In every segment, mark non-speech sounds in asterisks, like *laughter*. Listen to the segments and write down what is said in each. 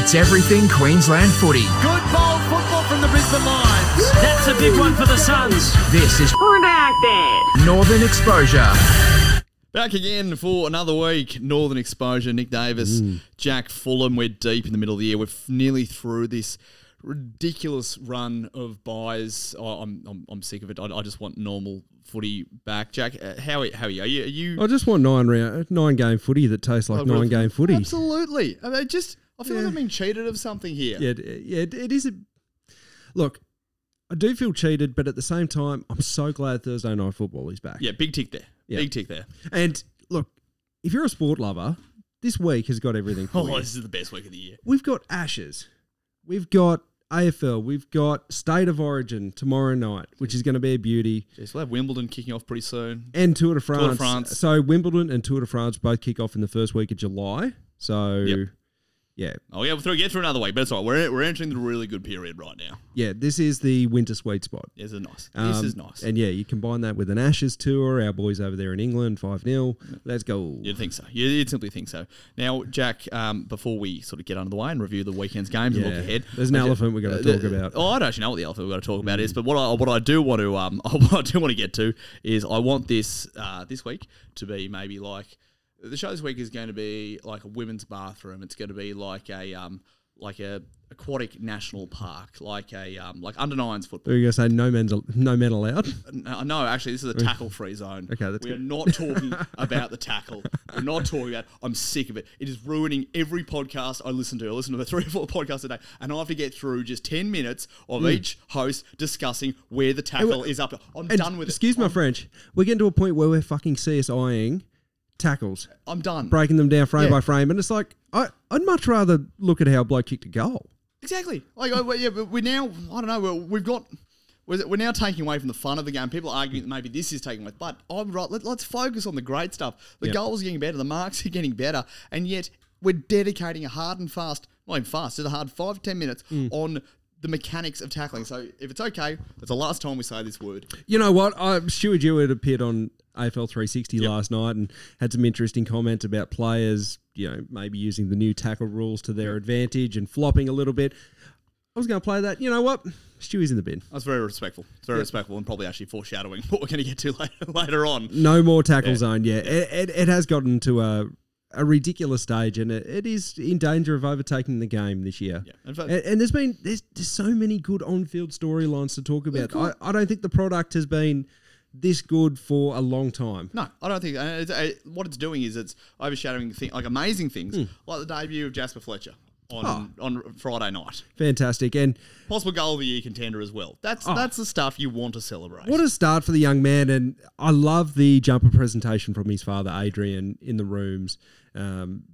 It's everything Queensland footy. Good bowl football from the Brisbane Lions. That's a big one for the Suns. This is Northern Exposure. Back again for another week. Northern Exposure, Nick Davis, Jack Fulham. We're deep in the middle of the year. We're f- nearly through this ridiculous run of byes. Oh, I'm, I'm, I'm sick of it. I, I just want normal footy back. Jack, uh, how, how are you? Are you, are you I just want nine round, nine game footy that tastes like Oh, nine really? game footy. Absolutely. I mean, just I feel like I'm being cheated of something here. Yeah, it- yeah, it- it is a look. I do feel cheated, but at the same time, I'm so glad Thursday night football is back. Yeah, big tick there. Yeah. Big tick there. And look, if you're a sport lover, this week has got everything Oh, you. this is the best week of the year. We've got Ashes, we've got AFL, we've got State of Origin tomorrow night, which is going to be a beauty, we'll have Wimbledon kicking off pretty soon. and Tour de France. France. So Wimbledon and Tour de France both kick off in the first week of July. So Yep. Yeah, Oh, yeah, we'll through, get through another week, but it's all right. We're, we're entering the really good period right now. yeah, this is the winter sweet spot. This is nice. This Um, is nice. And yeah, you combine that with an Ashes tour, our boys over there in England, 5 0. Let's go. You'd think so. You- You'd simply think so. Now, Jack, um, before we sort of get under the way and review the weekend's games and look ahead, There's an I elephant we're gonna uh, talk the- about. Oh, I don't actually know what the elephant we're going to talk about is, but what I what I do want to um *laughs* what I do want to get to is I want this uh this week to be maybe like the show this week is going to be like a women's bathroom. It's going to be like a um like a aquatic national park, like a um like under nines football. Are you going to say no, men's, no men allowed? No, no, actually, this is a tackle-free zone. Okay, that's we are not talking about the tackle. We're not talking about. I'm sick of it. It is ruining every podcast I listen to. I listen to the three or four podcasts a day, and I have to get through just ten minutes of each host discussing where the tackle is up. I'm done with excuse it. Excuse my I'm, French. We're getting to a point where we're fucking CSIing tackles, I'm done. breaking them down frame Yeah. by frame. And it's like, I, I'd much rather look at how a bloke kicked a goal. Exactly. Like, uh, yeah, but we're now. I don't know. We're, we've got. We're we're now taking away from the fun of the game. People are arguing that maybe this is taking away, but I'm right. Let, let's focus on the great stuff. The Yep. goals are getting better, the marks are getting better, and yet we're dedicating a hard and fast, not even fast, just a hard five ten minutes Mm. on the mechanics of tackling. So if it's okay, that's the last time we say this word. You know what? I, Stuart Dew appeared on AFL 360 last night and had some interesting comments about players, you know, maybe using the new tackle rules to their advantage and flopping a little bit. I was going to play that. You know what? Stewie's in the bin. That's very respectful. It's very respectful, and probably actually foreshadowing *laughs* what we're going to get to *laughs* later, later on. No more tackle zone. Yeah, It, it, it has gotten to a a ridiculous stage, and it, it is in danger of overtaking the game this year. Yeah. Fact- and, and there's been there's, there's so many good on-field storylines to talk about. I, I don't think the product has been this good for a long time. No, I don't think. Uh, it's, uh, what it's doing is it's overshadowing thing, like amazing things, Hmm. like the debut of Jasper Fletcher on Oh. on Friday night. Fantastic, and Possible goal of the year contender as well. That's that's the stuff you want to celebrate. Oh. What a start for the young man, and I love the jumper presentation from his father Adrian in the rooms. Um,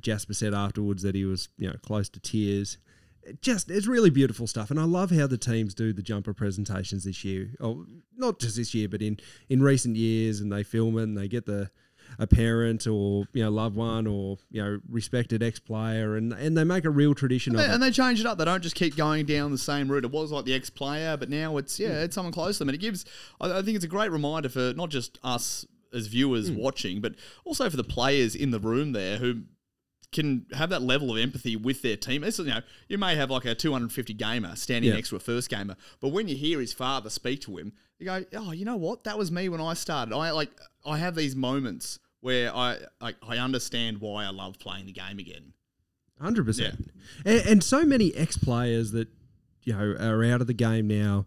Jasper said afterwards that he was, you know, close to tears. It Just it's really beautiful stuff, and I love how the teams do the jumper presentations this year. Oh, not just this year, but in in recent years, and they film it and they get the a parent or you know loved one or you know respected ex player, and and they make a real tradition and, of they, it. and they change it up. They don't just keep going down the same route. It was like the ex player, but now it's Hmm. yeah, it's someone close to them, and it gives. I, I think it's a great reminder for not just us as viewers Hmm. watching, but also for the players in the room there who can have that level of empathy with their team. It's, you know, you may have like a 250 gamer standing Yeah. next to a first gamer, but when you hear his father speak to him, you go, "Oh, you know what? That was me when I started." I like I have these moments where I like I understand why I love playing the game again. Hundred percent, and, and so many ex players that you know are out of the game now.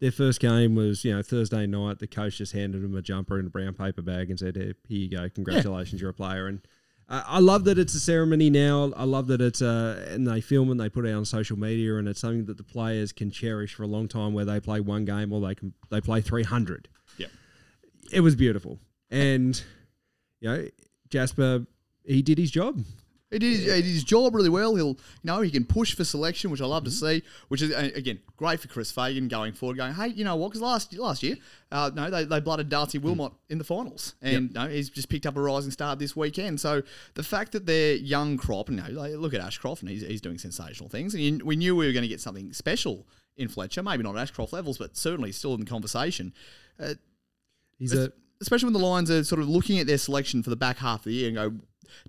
Their first game was you know Thursday night. The coach just handed them a jumper in a brown paper bag and said, "Here, here you go. Congratulations, you're a player." And uh, I love that it's a ceremony now. I love that it's uh, and they film and they put it on social media, and it's something that the players can cherish for a long time. Where they play one game or they can they play three hundred. Yep. It was beautiful, and you know Jasper, he did his job. He did, his, he did his job really well. He'll, you know, he can push for selection, which I love to see. Which is again great for Chris Fagan going forward. Going, hey, you know what? Because last last year, uh, no, they, they blooded Darcy Wilmot in the finals, and no, he's just picked up a rising star this weekend. So the fact that their young crop, you know, like, look at Ashcroft, and he's, he's doing sensational things, and you, we knew we were going to get something special in Fletcher. Maybe not Ashcroft levels, but certainly still in the conversation. Uh, He's a especially when the Lions are sort of looking at their selection for the back half of the year and go,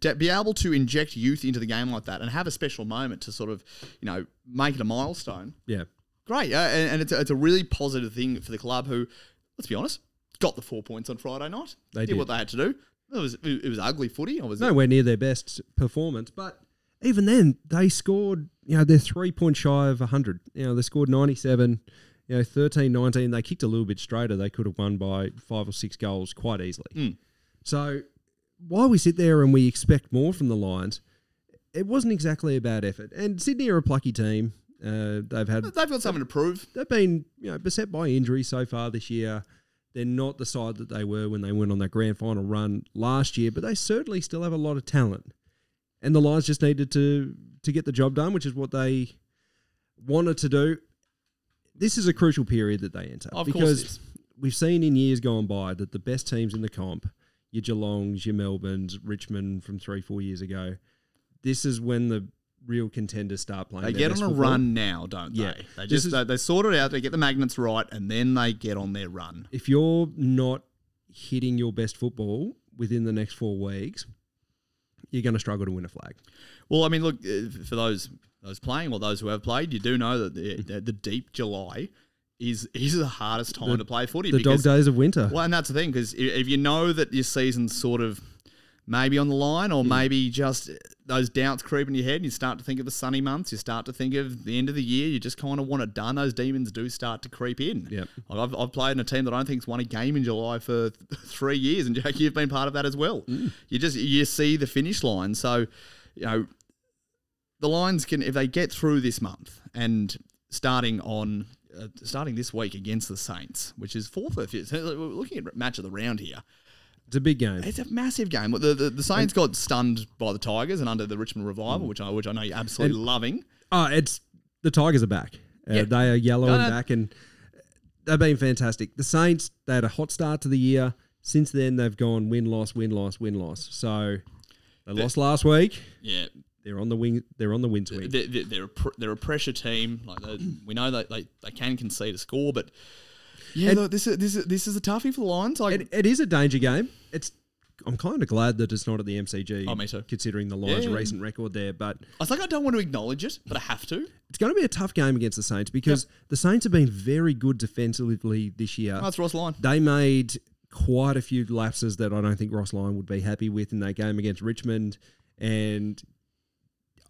to be able to inject youth into the game like that and have a special moment to sort of, you know, make it a milestone. Yeah. Great, uh, and, and it's a, it's a really positive thing for the club. Who, let's be honest, got the four points on Friday night. They did, did. what they had to do. It was it was ugly footy. I was Nowhere near their best performance, but even then, they scored, you know, they're three points shy of 100. You know, they scored 97, you know, 13 19. They kicked a little bit straighter. They could have won by five or six goals quite easily. Mm. So while we sit there and we expect more from the Lions, it wasn't exactly a bad effort. And Sydney are a plucky team. Uh, they've had they've got something to prove. they've been you know beset by injury so far this year. They're not the side that they were when they went on that grand final run last year, but they certainly still have a lot of talent. And the Lions just needed to to get the job done, which is what they wanted to do. This is a crucial period that they enter Of because we've seen in years gone by that the best teams in the comp, your Geelongs, your Melbournes, Richmond from three four years ago, this is when the real contenders start playing. They get on a football. run now, don't Yeah. they? They just is- they, they sort it out. They get the magnets right, and then they get on their run. if you're not hitting your best football within the next four weeks, you're going to struggle to win a flag. Well, I mean, look uh, for those those playing or those who have played, you do know that the, the, the deep July is is the hardest time The- to play footy. The dog days of winter. Well, and that's the thing because if you know that your season's sort of maybe on the line, or maybe just those doubts creep in your head, and you start to think of the sunny months, you start to think of the end of the year, you just kind of want it done. Those demons do start to creep in. Yep. Like I've, I've played in a team that I don't think's won a game in July for th- *laughs* three years, and Jack, you've been part of that as well. You just you see the finish line, so you know the Lions can if they get through this month and starting on. Uh, starting this week against the Saints, which is fourth or fifth. We're looking at match of the round here. It's a big game. It's a massive game. The, the, the Saints got stunned by the Tigers and under the Richmond Revival, which I which I know you're absolutely loving. Oh, it's the Tigers are back. Uh, Yeah. They are yellow No, and no. back, and they've been fantastic. The Saints, they had a hot start to the year. Since then, they've gone win, loss, win, loss, win, loss. So they lost last week. Yeah, They're on the wing. They're on the win swing. they're, they're, they're, a, pr- they're a pressure team. Like they, we know that they, they can concede a score, but yeah, And- look, this is this is this is a toughie for the Lions. Like, It, it is a danger game. It's. I'm kind of glad that it's not at the MCG. Oh, me too. Considering the Lions' Yeah. recent record there, but I think I don't want to acknowledge it, but I have to. it's going to be a tough game against the Saints because the Saints have been very good defensively this year. That's Ross Lyon. They made quite a few lapses that I don't think Ross Lyon would be happy with in that game against Richmond, and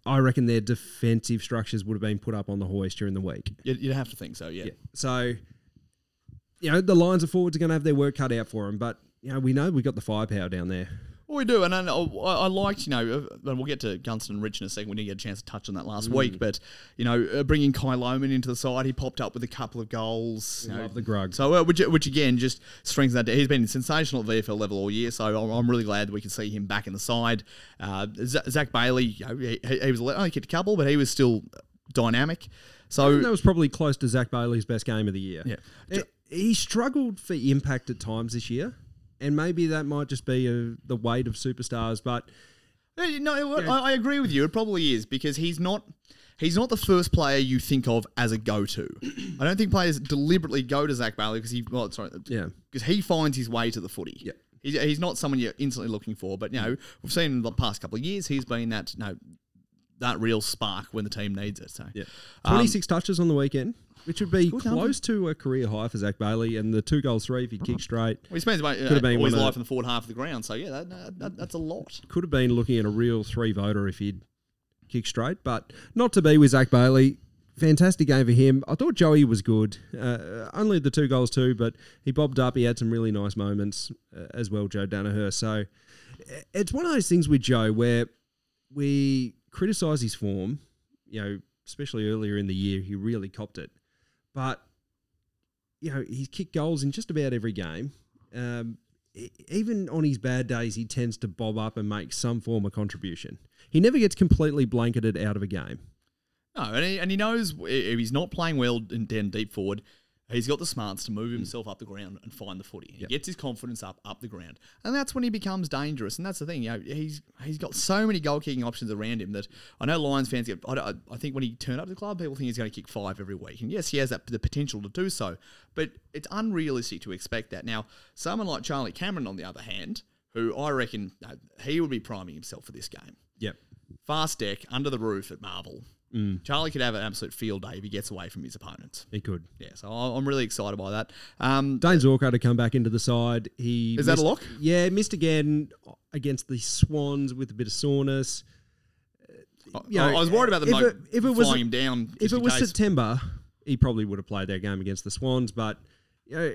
I reckon their defensive structures would have been put up on the hoist during the week. You'd, you'd have to think so. Yeah. Yeah. So, you know, the Lions of forwards are going to have their work cut out for them, but you know, we know we've got the firepower down there. Well, we do, and I, I liked, you know, uh, and we'll get to Gunston and Rich in a second. We didn't get a chance to touch on that last week, but you know, uh, bringing Kai Lohmann into the side, he popped up with a couple of goals. you know. Love the grug. So, uh, which, which again just strengthens that. He's been sensational at VFL level all year, so I'm, I'm really glad that we can see him back in the side. Uh, Zac Bailey, you know, he, he was only kicked a couple, but he was still dynamic. So that was probably close to Zac Bailey's best game of the year. Yeah. Eh, he struggled for impact at times this year, and maybe that might just be a, the weight of superstars. But Uh, No, I, I agree with you. It probably is because he's not. He's not the first player you think of as a go-to. I don't think players deliberately go to Zac Bailey because he, well, sorry, Yeah. because he finds his way to the footy. Yeah. he's, he's not someone you're instantly looking for. But you know, we've seen in the past couple of years he's been that you know, that real spark when the team needs it. So yeah, Um, twenty six touches on the weekend, which would be good close to a career high for Zac Bailey, and the two goals three if he kicked straight. well, he spends uh, have been all his one of life in the forward half of the ground. So yeah, that, that, that, that's a lot. Could have been looking at a real three voter if he'd kicked straight, but not to be with Zac Bailey. Fantastic game for him. I thought Joey was good. Uh, only the two goals too, but he bobbed up. He had some really nice moments uh, as well, Joe Daniher. So i- it's one of those things with Joe where we criticise his form. You know, especially earlier in the year, he really copped it. But you know, he's kicked goals in just about every game. Um, even on his bad days, he tends to bob up and make some form of contribution. He never gets completely blanketed out of a game. No, and he, and he knows if he's not playing well in down deep forward, he's got the smarts to move himself up the ground and find the footy. He gets his confidence up up the ground, and that's when he becomes dangerous. And that's the thing, you know, he's he's got so many goal kicking options around him that I know Lions fans get. I, I, I think when he turned up to the club, people think he's going to kick five every week, and yes, he has that the potential to do so, but it's unrealistic to expect that. Now, someone like Charlie Cameron, on the other hand. who I reckon uh, he would be priming himself for this game. Yep. Fast deck under the roof at Marvel. Mm. Charlie could have an absolute field day if he gets away from his opponents. He could. Yeah, so I- I'm really excited by that. Um, Dayne Zorko to come back into the side. He Is that a lock? Yeah, missed again against the Swans with a bit of soreness. I, you know, I was worried about them if like it- if it was- flying him down. If it was case. September, he probably would have played that game against the Swans. But you know,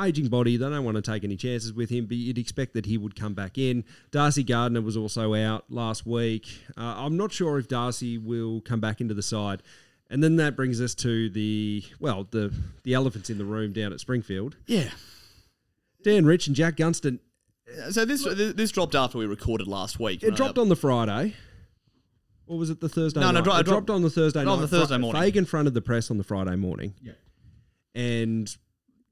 aging body, they don't want to take any chances with him. But you'd expect that he would come back in. Darcy Gardiner was also out last week. Uh, I'm not sure if Darcy will come back into the side. And then that brings us to the well, the the elephants in the room down at Springfield. yeah. Dan Rich and Jack Gunston. So this this dropped after we recorded last week. It dropped on the Friday. Or was it the Thursday No, no, night? dro- it dropped- on the Thursday on night. the Thursday morning. Fagan fronted the press on the Friday morning. Yeah. And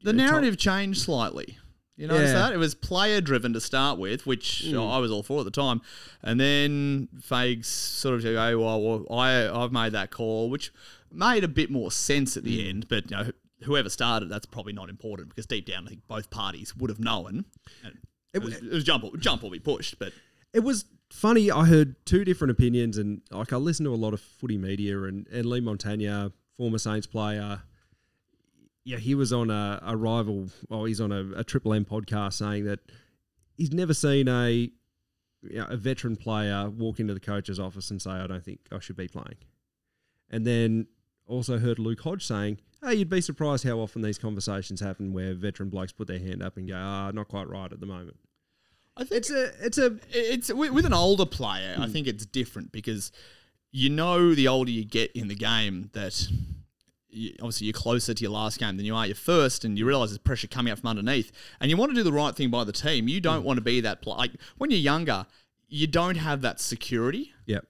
the narrative changed slightly. You notice Yeah. that? It was player driven to start with, which hmm. I was all for at the time. And then Fags sort of go, well, well, I, I've made that call, which made a bit more sense at the hmm. end. But you know, whoever started, that's probably not important because deep down, I think both parties would have known. And it, was, it was jump, or, jump or be pushed. But it was funny. I heard two different opinions, and like I listen to a lot of footy media, and, and Leigh Montagna, former Saints player, yeah, he was on a, a rival. Well, he's on a, a Triple M podcast saying that he's never seen a you know, a veteran player walk into the coach's office and say, "I don't think I should be playing," and then also heard Luke Hodge saying. Hey, you'd be surprised how often these conversations happen where veteran blokes put their hand up and go, "Ah, not quite right at the moment." I think It's a, it's a it's with with an older player. I think it's different because you know the older you get in the game that you, obviously you're closer to your last game than you are your first, and you realize there's pressure coming out from underneath, and you want to do the right thing by the team. You don't mm. want to be that pl- like when you're younger, you don't have that security. Yep.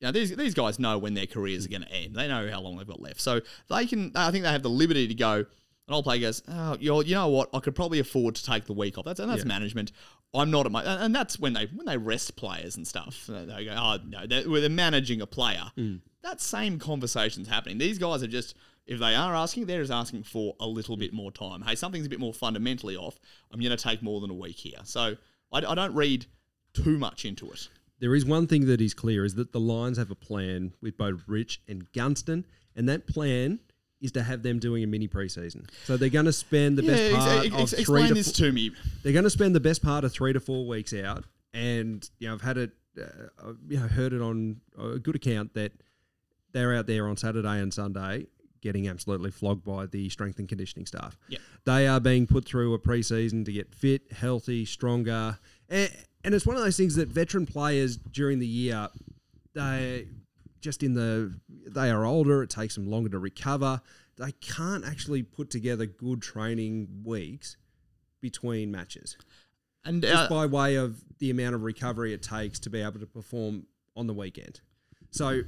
Now these these guys know when their careers are going to end. They know how long they've got left, so they can. I think they have the liberty to go. An old player goes, "Oh, you you know what? I could probably afford to take the week off." That's and that's management. I'm not at my, and that's when they when they rest players and stuff. They go, "Oh no, they're, they're managing a player." Mm. That same conversation's happening. These guys are just. If they are asking, they're just asking for a little bit more time. Hey, something's a bit more fundamentally off. I'm going to take more than a week here. So I, I don't read too much into it. There is one thing that is clear is that the Lions have a plan with both Rich and Gunston, and that plan is to have them doing a mini preseason. So they're going to spend the best part ex- of three explain to this four, to me. they're going to spend the best part of three to four weeks out, and you know I've had it, uh, you know, heard it on a good account that they're out there on Saturday and Sunday getting absolutely flogged by the strength and conditioning staff. Yep. They are being put through a preseason to get fit, healthy, stronger. And, and it's one of those things that veteran players during the year, they just in the, they are older, it takes them longer to recover. They can't actually put together good training weeks between matches And just uh, by way of the amount of recovery it takes to be able to perform on the weekend. So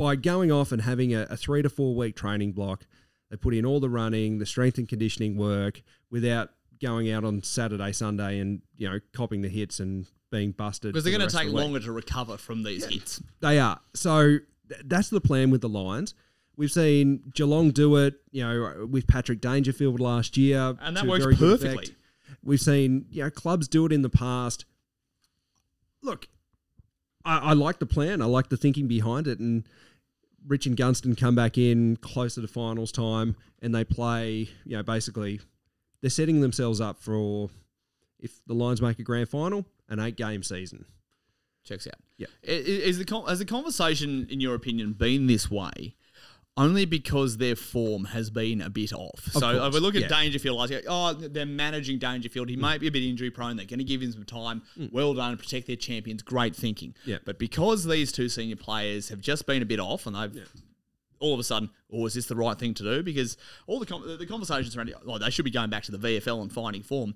by going off and having a, a three to four week training block, they put in all the running, the strength and conditioning work without going out on Saturday, Sunday, and you know copping the hits and being busted because they're the going to take longer to recover from these hits. They are. So th- that's the plan with the Lions. We've seen Geelong do it, you know, with Patrick Dangerfield last year, And that works perfectly. We've seen, you know, clubs do it in the past. Look, I, I like the plan. I like the thinking behind it. And Rich and Gunston come back in closer to finals time, and they play. You know, basically, they're setting themselves up for if the Lions make a grand final, an eight-game season. Checks out. Yeah. Is the has the conversation, in your opinion, been this way? Only because their form has been a bit off. so if course, we look at yeah. Dangerfield, oh, they're managing Dangerfield. He might be a bit injury prone. They're going to give him some time. Well done, protect their champions. Great thinking. Yeah. But because these two senior players have just been a bit off, and they've all of a sudden, oh, is this the right thing to do? Because all the com- the conversations around, oh, they should be going back to the VFL and finding form.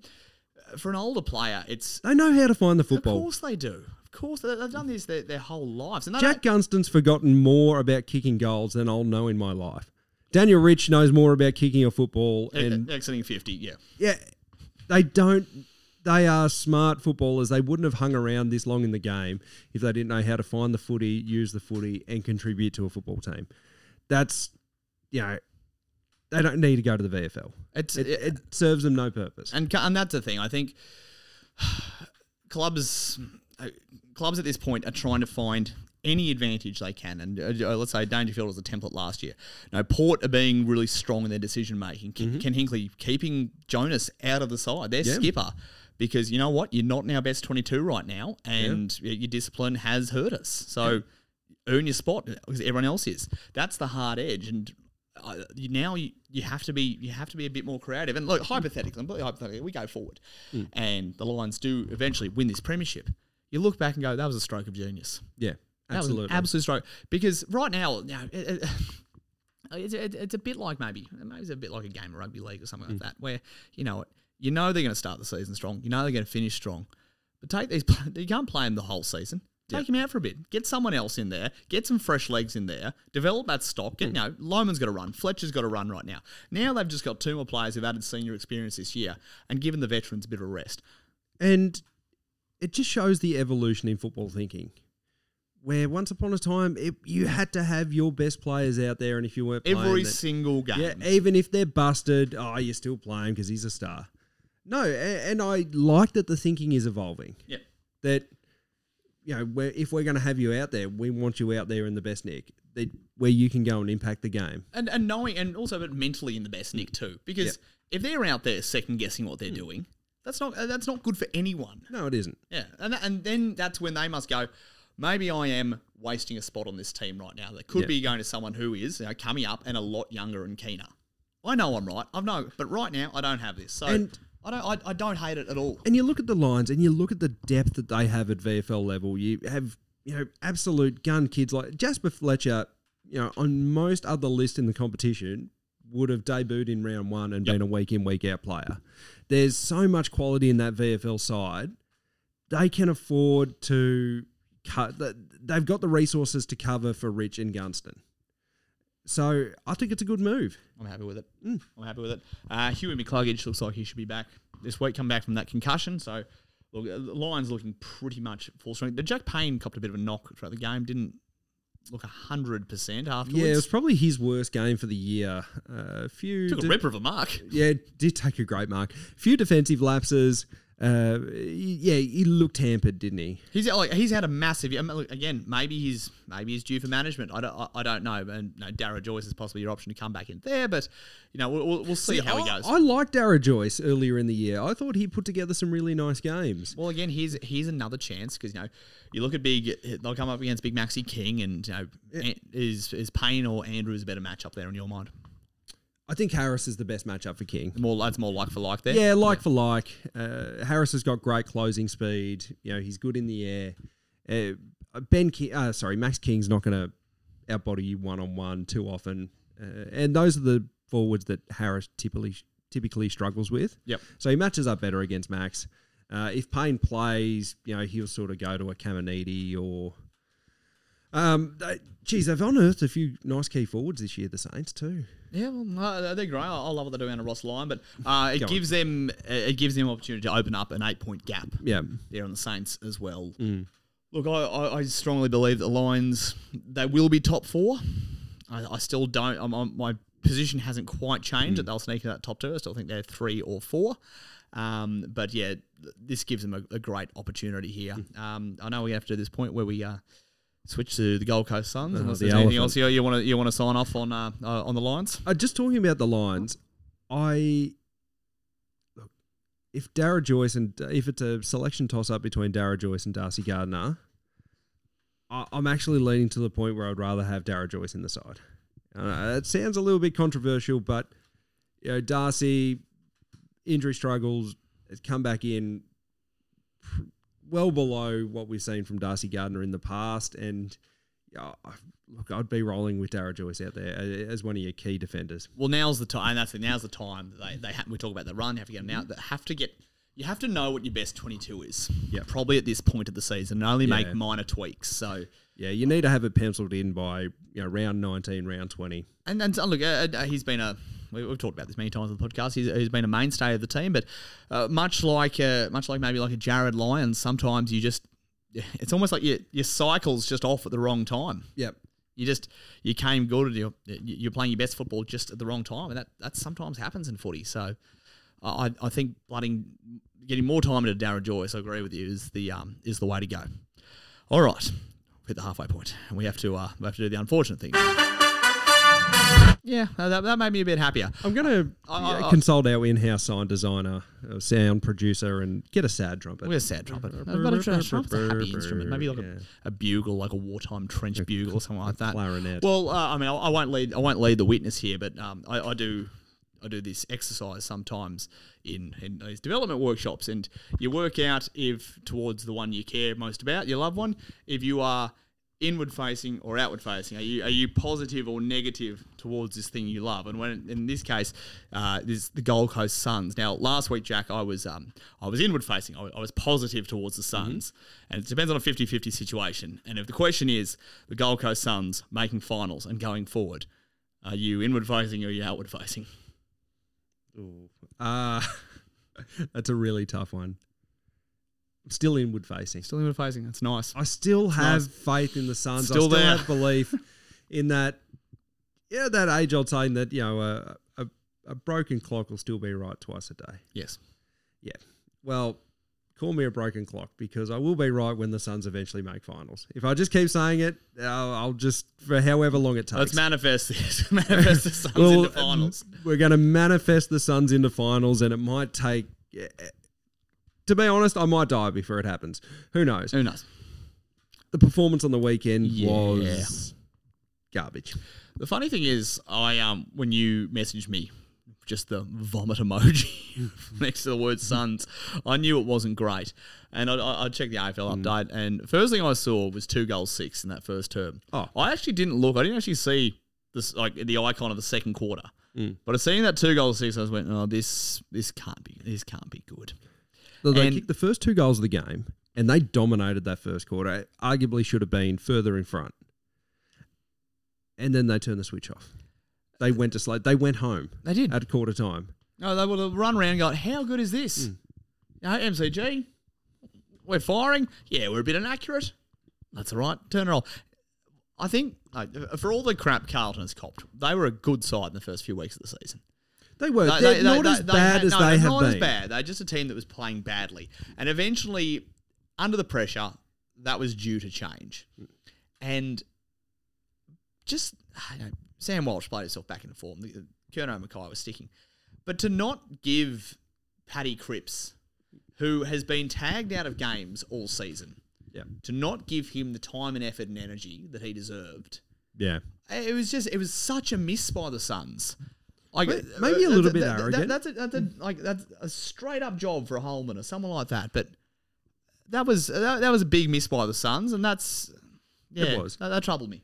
Uh, For an older player, it's They know how to find the football. of course they do. Course, they- they've done this their, their whole lives. And Jack Gunston's forgotten more about kicking goals than I'll know in my life. Daniel Rich knows more about kicking a football, and exiting fifty, yeah. yeah, they don't. They are smart footballers. They wouldn't have hung around this long in the game if they didn't know how to find the footy, use the footy, and contribute to a football team. That's, you know, they don't need to go to the VFL. It's It, it serves them no purpose. and and that's the thing. I think *sighs* clubs clubs at this point are trying to find any advantage they can. And uh, uh, let's say Dangerfield was a template last year. Now Port are being really strong in their decision making. Ken, Ken Hinkley keeping Jonas out of the side, their Yeah. skipper. Because you know what, you're not in our best 22 right now, and y your discipline has hurt us. So earn your spot because everyone else is. That's the hard edge, and uh, you, now you, you have to be you have to be a bit more creative. And look, hypothetically, hypothetically, we go forward, and the Lions do eventually win this premiership. You look back and go, that was a stroke of genius. Yeah, That was an absolutely. absolute stroke. Because right now, you know, it, it- *laughs* it's, it, it's a bit like maybe maybe it's a bit like a game of rugby league or something like hmm. that, where you know you know they're going to start the season strong, you know they're going to finish strong, but take these *laughs* you can't play them the whole season. Take him out for a bit. Get someone else in there. Get some fresh legs in there. Develop that stock. Get, hmm. you know, Lohmann's got to run. Fletcher's got to run right now. Now they've just got two more players who've added senior experience this year and given the veterans a bit of a rest. and it just shows the evolution in football thinking. Where once upon a time, it, you had to have your best players out there, and if you weren't playing, Every that- single game. Yeah, even if they're busted, oh, you're still playing because he's a star. No, a- and I like that the thinking is evolving. yeah. That you know, where if we're going to have you out there, we want you out there in the best nick, that where you can go and impact the game. and and knowing and also but mentally in the best nick too because if they're out there second guessing what they're hmm. doing that's not uh, that's not good for anyone No, it isn't. yeah and and then that's when they must go maybe I am wasting a spot on this team right now that could Yeah. be going to someone who is you know, coming up and a lot younger and keener I know I'm right I've know but right now I don't have this so And- I don't I, I don't hate it at all And you look at the lines, and you look at the depth that they have at VFL level. You have you know absolute gun kids like Jasper Fletcher. You know, on most other lists in the competition, would have debuted in round one and been a week in week out player. There's so much quality in that VFL side. They can afford to cut. They've got the resources to cover for Rich and Gunston. So I think it's a good move. I'm happy with it. I'm happy with it. Uh, Huey McCluggage looks like he should be back this week. Come back from that concussion. So, look, uh, the Lions looking pretty much full strength. The Jack Payne copped a bit of a knock throughout the game. Didn't look hundred percent afterwards. Yeah, it was probably his worst game for the year. Uh, a few took a de- ripper of a mark. Yeah, did take a great mark. A few defensive lapses. Uh, yeah, he looked hampered, didn't he? He's like he's had a massive. I mean, look, again, maybe he's maybe he's due for management. I don't I, I don't know. And Darragh Joyce is possibly your option to come back in there, but you know we'll, we'll, we'll see how he goes. I liked Darragh Joyce earlier in the year. I thought he put together some really nice games. Well, again, here's here's another chance because you know you look at big, they'll come up against Big Maxi King, and you know An- is is Payne or Andrews a better matchup there in your mind? I think Harris is the best matchup for King. More that's more like for like there. Yeah, like for like. Uh, Harris has got great closing speed. You know, he's good in the air. Uh, ben, King, uh, sorry, Max King's not going to outbody you one on one too often, uh, and those are the forwards that Harris typically typically struggles with. Yep. So he matches up better against Max. Uh, if Payne plays, you know, he'll sort of go to a Caminiti or. Um, they, geez, they've unearthed a few nice key forwards this year. The Saints too. Yeah, well, uh, they're great. I I love what they're doing on a Ross Lyon, but uh, it Go on. gives them uh, it gives them opportunity to open up an eight point gap Yeah. there on the Saints as well. Look, I, I, I strongly believe that the Lions they will be top four. I, I still don't. I'm, I'm- my position hasn't quite changed that they'll sneak in that top two. I still think they're three or four. Um, but yeah, th- this gives them a, a great opportunity here. Um, I know we have to do this point where we uh, switch to the Gold Coast Suns. Uh, Unless the there's anything else you want to you want to sign off on uh, uh, on the Lions? Uh, just talking about the lines, I look if Darragh Joyce and if it's a selection toss up between Darragh Joyce and Darcy Gardiner, I, I'm actually leaning to the point where I'd rather have Darragh Joyce in the side. Uh, it sounds a little bit controversial, but you know Darcy injury struggles has come back in pr- well below what we've seen from Darcy Gardiner in the past, and look, I'd be rolling with Darragh Joyce out there uh, as one of your key defenders. Well, now's the time. That's it. Now's the time. that They they ha- we talk about the run. You have to get them out. That have to get. You have to know what your best twenty two is. Yeah. Probably at this point of the season, and only Yeah. make minor tweaks. So. Yeah, you need to have it penciled in by you know round nineteen, round twenty. And and so, look, uh, uh, he's been a. we- We've talked about this many times on the podcast. He's, he's been a mainstay of the team, but uh, much like uh, much like maybe like a Jarryd Lyons, sometimes you just *laughs* it's almost like your your cycle's just off at the wrong time. Yep. You just you came good and you're you're playing your best football just at the wrong time, and that that sometimes happens in footy. So I, I think blooding, getting more time into Darragh Joyce, I agree with you, is the um is the way to go. All right, hit the halfway point, and we have to uh we have to do the unfortunate thing. Yeah, that, that made me a bit happier. I'm going to I- I- consult our in-house sound designer, uh, sound producer, and get a sad trumpet. We're a sad trumpet. But a trumpet's a happy instrument. Maybe like Yeah. a, a bugle, like a wartime trench bugle or something like that. clarinet. Well, uh, I mean, I, I won't lead. I won't lead the witness here, but um, I, I do. I do this exercise sometimes in, in these development workshops, and you work out if towards the one you care most about, your loved one, if you are inward facing or outward facing. Are you are you positive or negative towards this thing you love? And when in this case, uh, this the Gold Coast Suns. Now, last week, Jack, I was um, I was inward facing. I, I was positive towards the Suns, and it depends on a 50-50 situation. And if the question is the Gold Coast Suns making finals and going forward, are you inward facing or are you outward facing? Uh, *laughs* that's a really tough one. Still inward facing. Still inward facing. That's nice. I still have nice. faith in the Suns. Still I still there. have belief in that. Yeah, that age old saying that you know a, a a broken clock will still be right twice a day. Yes. Yeah. Well, call me a broken clock because I will be right when the Suns eventually make finals. If I just keep saying it, I'll, I'll just for however long it takes. Let's manifest this. *laughs* manifest the Suns Well, into finals. We're going to manifest the Suns into finals, and it might take. To be honest, I might die before it happens. Who knows? Who knows? The performance on the weekend Yeah. was garbage. The funny thing is, I um when you messaged me, just the vomit emoji *laughs* next to the word "Suns," I knew it wasn't great. And I, I, I checked the AFL update, and first thing I saw was two goals six in that first term. Oh. I actually didn't look. I didn't actually see this like the icon of the second quarter. But I seen that two goals six. I was went, oh, this this can't be this can't be good. So they And- kicked the first two goals of the game, and they dominated that first quarter. Arguably should have been further in front. And then they turned the switch off. They went to slow. They went home. They did. at quarter time. No, they would have run around going, how good is this? Hmm. Know, MCG, we're firing. Yeah, we're a bit inaccurate. That's all right. Turn it off. I think like, for all the crap Carlton has copped, they were a good side in the first few weeks of the season. They were They- they're they- not they- as bad as no, they have not been. as bad. They're just a team that was playing badly, and eventually, under the pressure, that was due to change. And just know, Sam Walsh played himself back into form. The- Kerno Mackay was sticking, but to not give Paddy Cripps, who has been tagged out of games all season, Yeah, to not give him the time and effort and energy that he deserved. yeah. It was just it was such a miss by the Suns. Like May- uh, maybe a little bit that- that- arrogant. that's a, that's a like that's a straight up job for a Holman or someone like that. But that was uh, that, that was a big miss by the Suns, and that's yeah, was. That, that troubled me.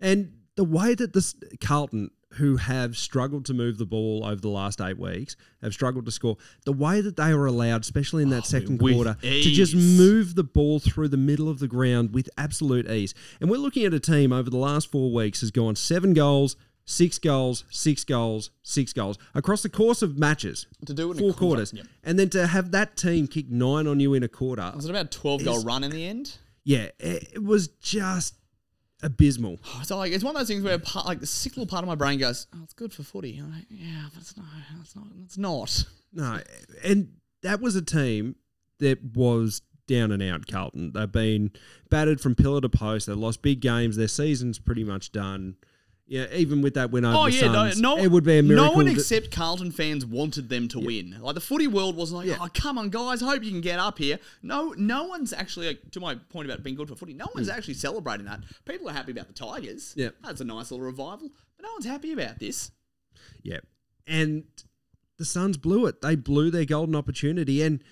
And the way that this Carlton, who have struggled to move the ball over the last eight weeks, have struggled to score, the way that they were allowed, especially in that oh, second with quarter, to just move the ball through the middle of the ground with absolute ease. And we're looking at a team over the last four weeks has gone seven goals. Six goals, six goals, six goals across the course of matches. To do it in four quarter, quarters, yep. and then to have that team kick nine on you in a quarter. Was it about twelve goal run in the end? Yeah, it it was just abysmal. Oh, so like it's one of those things where part, like the sick little part of my brain goes, "Oh, it's good for footy." Like, yeah, but it's not. It's not. It's not. No, and that was a team that was down and out. Carlton. They've been battered from pillar to post. They lost big games. Their season's pretty much done. Yeah, even with that win over Oh the yeah, Suns, no, no, it would be a miracle. No one except Carlton fans wanted them to win. Like the footy world was like, Yeah. "Oh, come on, guys, I hope you can get up here." No, no one's actually like, to my point about being good for footy. No one's hmm. actually celebrating that. People are happy about the Tigers. Yeah. that's a nice little revival, but no one's happy about this. Yeah. And the Suns blew it. They blew their golden opportunity. And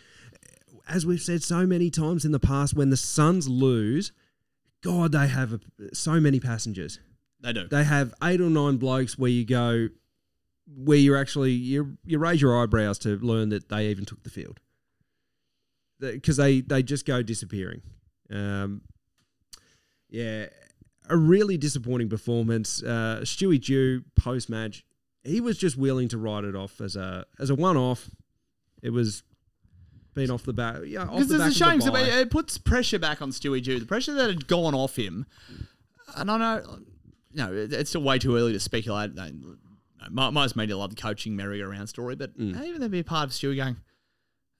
as we've said so many times in the past, when the Suns lose, God, they have a, so many passengers. They do. They have eight or nine blokes where you go, where you're actually you you raise your eyebrows to learn that they even took the field because they they just go disappearing. Um, yeah, a really disappointing performance. Uh, Stewie Dew post match, he was just willing to write it off as a as a one off. It was been off the back, yeah, Because the there's a of the shame. 'cause. It, it puts pressure back on Stewie Dew. The pressure that had gone off him. And I know, it- it's still way too early to speculate. No mo- most media love the coaching merry-go-round story, but even there'd be a part of Stewie going,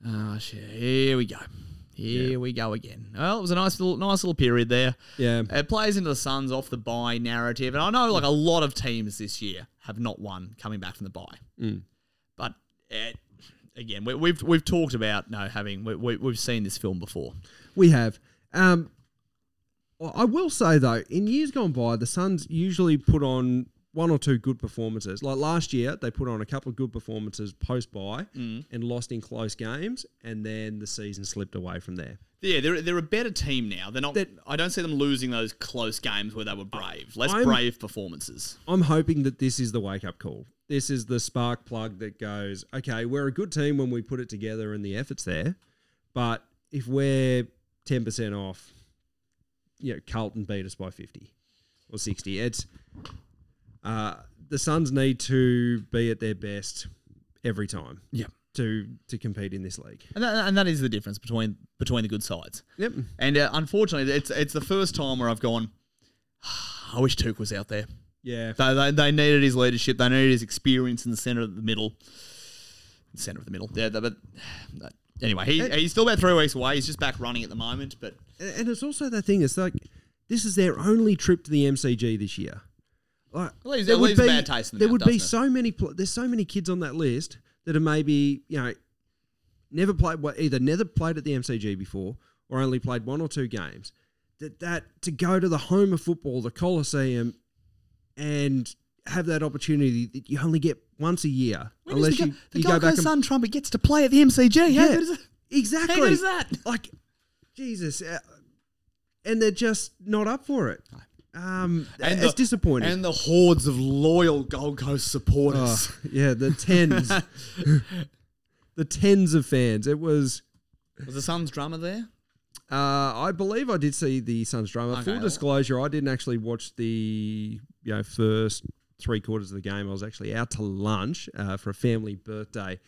"Oh shit, here we go, here we go again." Well, it was a nice little, nice little period there. Yeah. It plays into the Suns off the bye narrative, and I know like a lot of teams this year have not won coming back from the bye, but uh, again, we, we've we've talked about no having we, we, we've seen this film before. We have. Um, I will say though, in years gone by, the Suns usually put on one or two good performances. Like last year, they put on a couple of good performances post bye mm. and lost in close games, and then the season slipped away from there. Yeah, they're they're a better team now. They're not. That- I don't see them losing those close games where they were brave. Less I'm- brave performances. I'm hoping that this is the wake up call. This is the spark plug that goes, okay, we're a good team when we put it together and the effort's there, but if we're ten percent off, you know, Carlton beat us by fifty or sixty. It's uh, the Suns need to be at their best every time. Yeah. To to compete in this league. And that, and that is the difference between between the good sides. Yep. And uh, unfortunately, it's it's the first time where I've gone. I wish Touk was out there. Yeah. They, they, they needed his leadership. They needed his experience in the center of the middle. Center of the middle. Yeah, but but anyway, he, he's still about three weeks away. He's just back running at the moment. But And it's also that thing. It's like this is their only trip to the MCG this year. Like, It leaves- there it would be- bad taste in the There mouth, would be so many. Pl- there's so many kids on that list that have maybe you know never played. Well, either never played at the MCG before or only played one or two games. That that to go to the home of football, the Coliseum, and have that opportunity that you only get once a year, unless you, you go back Sun Trumpet gets to play at the MCG. How good is it? exactly. How good is that? Like, Jesus, uh, and they're just not up for it. Um, And it's the- disappointing. And the hordes of loyal Gold Coast supporters. Oh, yeah, the tens, *laughs* the tens of fans. It was. Was the Suns drummer there? Uh, I believe I did see the Suns drama. Okay. Full disclosure, I didn't actually watch the you know first three quarters of the game. I was actually out to lunch uh, for a family birthday,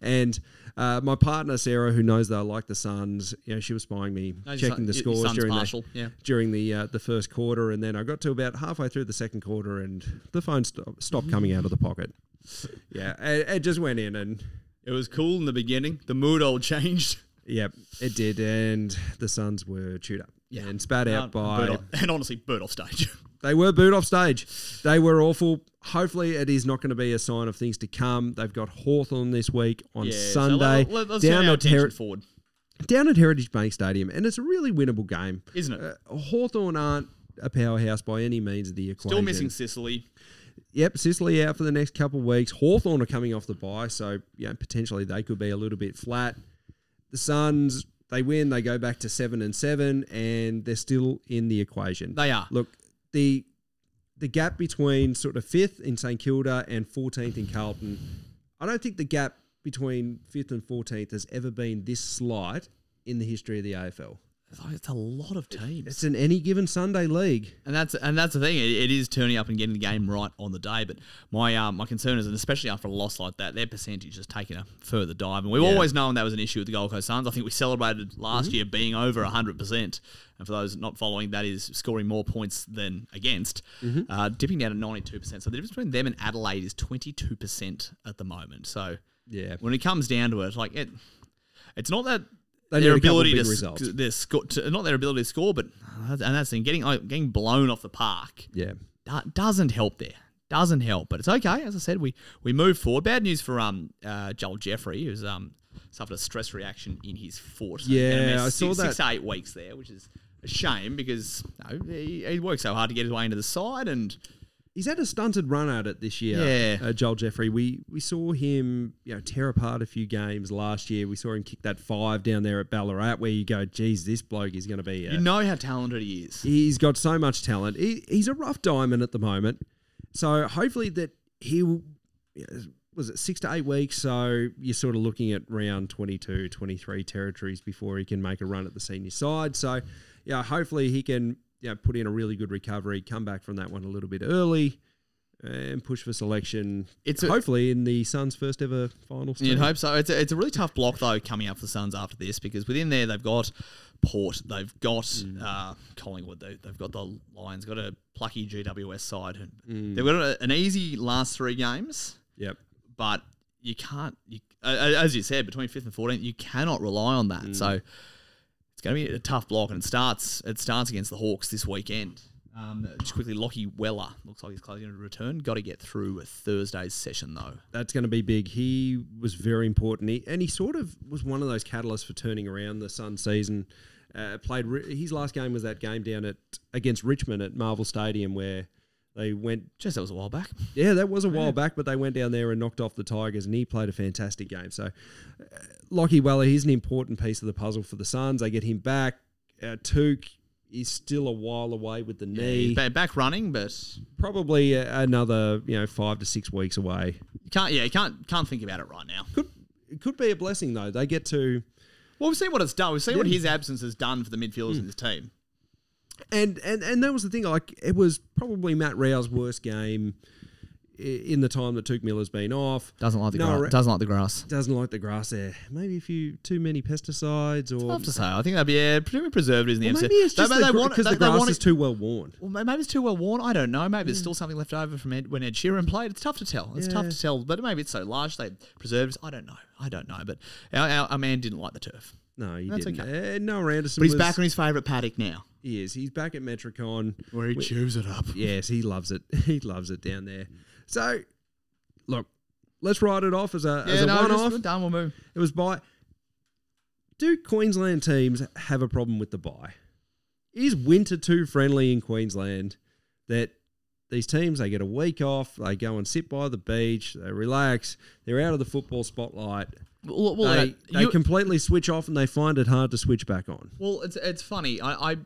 and uh, my partner Sarah, who knows that I like the Suns, you know, she was spying me, No, checking the scores during partial, the yeah. during the uh, the first quarter, and then I got to about halfway through the second quarter, and the phone sto- stopped coming out of the pocket. *laughs* Yeah, it, it just went in, and It was cool in the beginning. The mood all *laughs* changed. Yep, it did, and the Suns were chewed up Yeah. and spat out Uh, by. and honestly, bird off stage. *laughs* They were booed off stage. They were awful. Hopefully, it is not going to be a sign of things to come. They've got Hawthorn this week on Yeah, so Sunday let, us down turn our attention Heri- forward, down at Heritage Bank Stadium, and it's a really winnable game. isn't it? Uh, Hawthorn aren't a powerhouse by any means of the equation. Still missing Sicily. Yep, Sicily out for the next couple of weeks. Hawthorn are coming off the bye, so yeah, potentially they could be a little bit flat. The Suns, they win, they go back to seven and seven, and they're still in the equation. They are. Look, the the gap between sort of fifth in St Kilda and fourteenth in Carlton, I don't think the gap between fifth and fourteenth has ever been this slight in the history of the AFL. It's a lot of teams. It's an any given Sunday league. And that's and that's the thing. It, it is turning up and getting the game right on the day. But my um, my concern is, and especially after a loss like that, their percentage has taken a further dive. And we've Yeah. always known that was an issue with the Gold Coast Suns. I think we celebrated last Mm-hmm. year being over hundred percent. And for those not following, that is scoring more points than against, Mm-hmm. uh, dipping down to ninety two percent. So the difference between them and Adelaide is twenty two percent at the moment. So Yeah. when it comes down to it, like it, it's not that. They their need a couple ability to, sc- their sco- to, not their ability to score, but and that's the thing, getting like, getting blown off the park Yeah. do- doesn't help there. Doesn't help, but it's okay. As I said, we we move forward. Bad news for um uh, Joel Jeffrey, who's um suffered a stress reaction in his foot. So he's gonna Yeah, I saw six, that. Six eight weeks there, which is a shame because he, he worked so hard to get his way into the side, and He's had a stunted run at it this year. Yeah. uh, Joel Jeffrey. We we saw him, you know, tear apart a few games last year. We saw him kick that five down there at Ballarat, where you go, "Geez, this bloke is going to be." A, you know how talented he is. he's got so much talent. He, he's a rough diamond at the moment. So hopefully that he will. Was it six to eight weeks? So you're sort of looking at round 22, 23 territories before he can make a run at the senior side. So, yeah, hopefully he can you know, put in a really good recovery, come back from that one a little bit early, and push for selection. It's a- hopefully in the Suns' first ever final. You'd hope so. It's a, it's a really tough block though coming up for the Suns after this because within there they've got Port, they've got Mm. uh, Collingwood, they, they've got the Lions, got a plucky GWS side. Mm. They've got a, an easy last three games, Yep. but you can't. You, uh, as you said, between fifth and fourteenth, you cannot rely on that. So it's going to be a tough block, and it starts it starts against the Hawks this weekend. Um, just quickly, Lachie Weller looks like he's closing to return. Got to get through Thursday's session though. That's going to be big. He was very important, he, and he sort of was one of those catalysts for turning around the Sun season. Uh, played his last game was that game down at against Richmond at Marvel Stadium where they went. Just that was a while back. Yeah, that was a while back, but they went down there and knocked off the Tigers, and he played a fantastic game. So, uh, Lachie Weller, he's an important piece of the puzzle for the Suns. They get him back. Uh, Touk is still a while away with the knee. He's back running, but Probably another you know five to six weeks away. you can't. Yeah, you can't can't think about it right now. Could it could be a blessing though. They get to Well, we've seen what it's done. We've seen what his absence has done for the midfielders Hmm. in this team. and and and that was the thing. Like it was probably Matt Rowell's worst game in the time that Touk Miller's been off. Doesn't like the No, grass. Doesn't like the grass. Doesn't like the grass there. Maybe a few too many pesticides or Tough to say. I think that'd be yeah, pretty preservatives in the Well, MC. maybe it's just because want the, they, they grass is too well worn. Well, maybe it's too well worn. I don't know. Maybe there's still something left over from Ed, when Ed Sheeran played. It's tough to tell. It's tough to tell. But maybe it's so large they preservatives. I don't know. I don't know. But our, our, our man didn't like the turf. No, he That's didn't. okay. Uh, Noah Anderson, But he's back on his favourite paddock now. He is. He's back at Metricon. Where he chews it up. Yes, he loves it. *laughs* He loves it down there. So, look, let's write it off as a as a no, one-off. done. We'll move. It was by. Do Queensland teams have a problem with the bye? Is winter too friendly in Queensland that these teams they get a week off, they go and sit by the beach, they relax, they're out of the football spotlight, Well, well, they, uh, they you- completely switch off and they find it hard to switch back on. Well, it's it's funny. I, I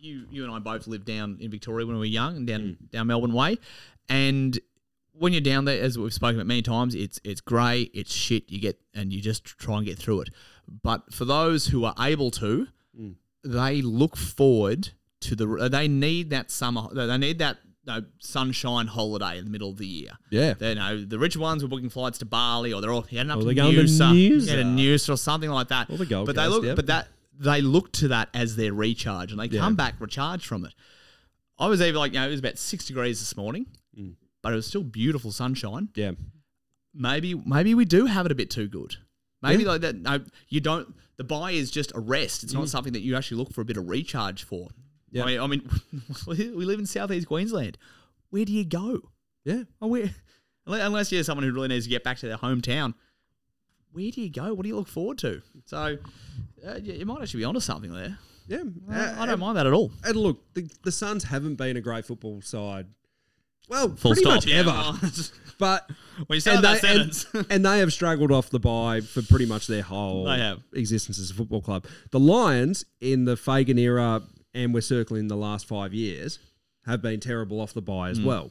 you you and I both lived down in Victoria when we were young, and down mm. down Melbourne way, and when you're down there, as we've spoken about many times, it's it's grey, it's shit. You get and you just try and get through it. But for those who are able to, mm. they look forward to the. They need that summer. They need that. No, sunshine holiday in the middle of the year. Yeah. They know the rich ones were booking flights to Bali, or they're all heading up Or to they're going to Noosa, Noosa. yeah, to Noosa or something like that. Or the Gold but they look, yep. but that they look to that as their recharge, and they Yeah. come back recharged from it. I was even like, you know, it was about six degrees this morning, Mm. but it was still beautiful sunshine. Yeah. Maybe, maybe we do have it a bit too good. Maybe Yeah. like that. No, you don't. The bye is just a rest. It's not Mm. something that you actually look for a bit of recharge for. Yeah. I mean, I mean, *laughs* we live in southeast Queensland. Where do you go? Yeah. Oh, where? Unless you're someone who really needs to get back to their hometown, where do you go? What do you look forward to? So, uh, you, you might actually be onto something there. Yeah. I, I don't mind that at all. And look, the, the Suns haven't been a great football side. Well, Full pretty stop. much Yeah, ever. *laughs* But *laughs* when you start that they, and, sentence, *laughs* and they have struggled off the bye for pretty much their whole They have. existence as a football club. The Lions in the Fagan era, and we're circling the last five years, have been terrible off the bye Hmm. as well.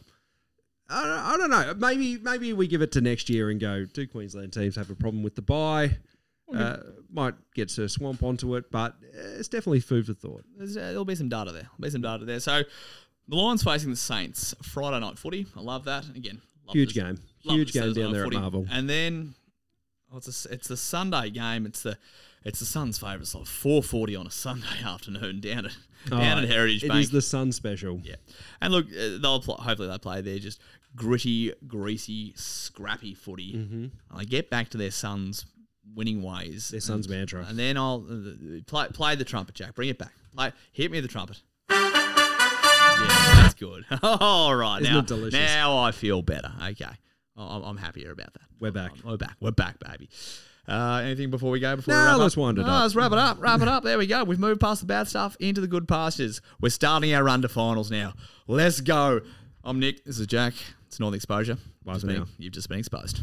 I don't, I don't know. Maybe maybe we give it to next year and go. Do Queensland teams have a problem with the bye? Uh, might get Sir Swamp onto it, but uh, it's definitely food for thought. There's, uh, there'll be some data there. There'll be some data there. So, the Lions facing the Saints Friday night footy. I love that. Again, love Huge this- game. love Huge game down there at footy. Marvel. And then, oh, it's a, it's the Sunday game. It's the it's the Suns' favourite. Like four forty on a Sunday *laughs* afternoon down at down Oh, at Heritage It Bank. is the Sun special. Yeah, and look, uh, they'll pl- hopefully they play their just gritty, greasy, scrappy footy. Mm-hmm. I get back to their Suns' winning ways. Their Suns and, mantra. and then I'll uh, play play the trumpet, Jack. Bring it back. Play, hit me the trumpet. yeah, that's good. *laughs* All right, Isn't now delicious? now I feel better. Okay, I'm, I'm happier about that. We're back. We're back. We're back, baby. Uh, anything before we go? Before No, we wrap let's up? wind it No, up. Let's wrap it up. Wrap it up. There we go. We've moved past the bad stuff into the good pastures. We're starting our run to finals now. Let's go. I'm Nick. This is Jack. It's Northern Exposure. Bye Just. You've just been exposed.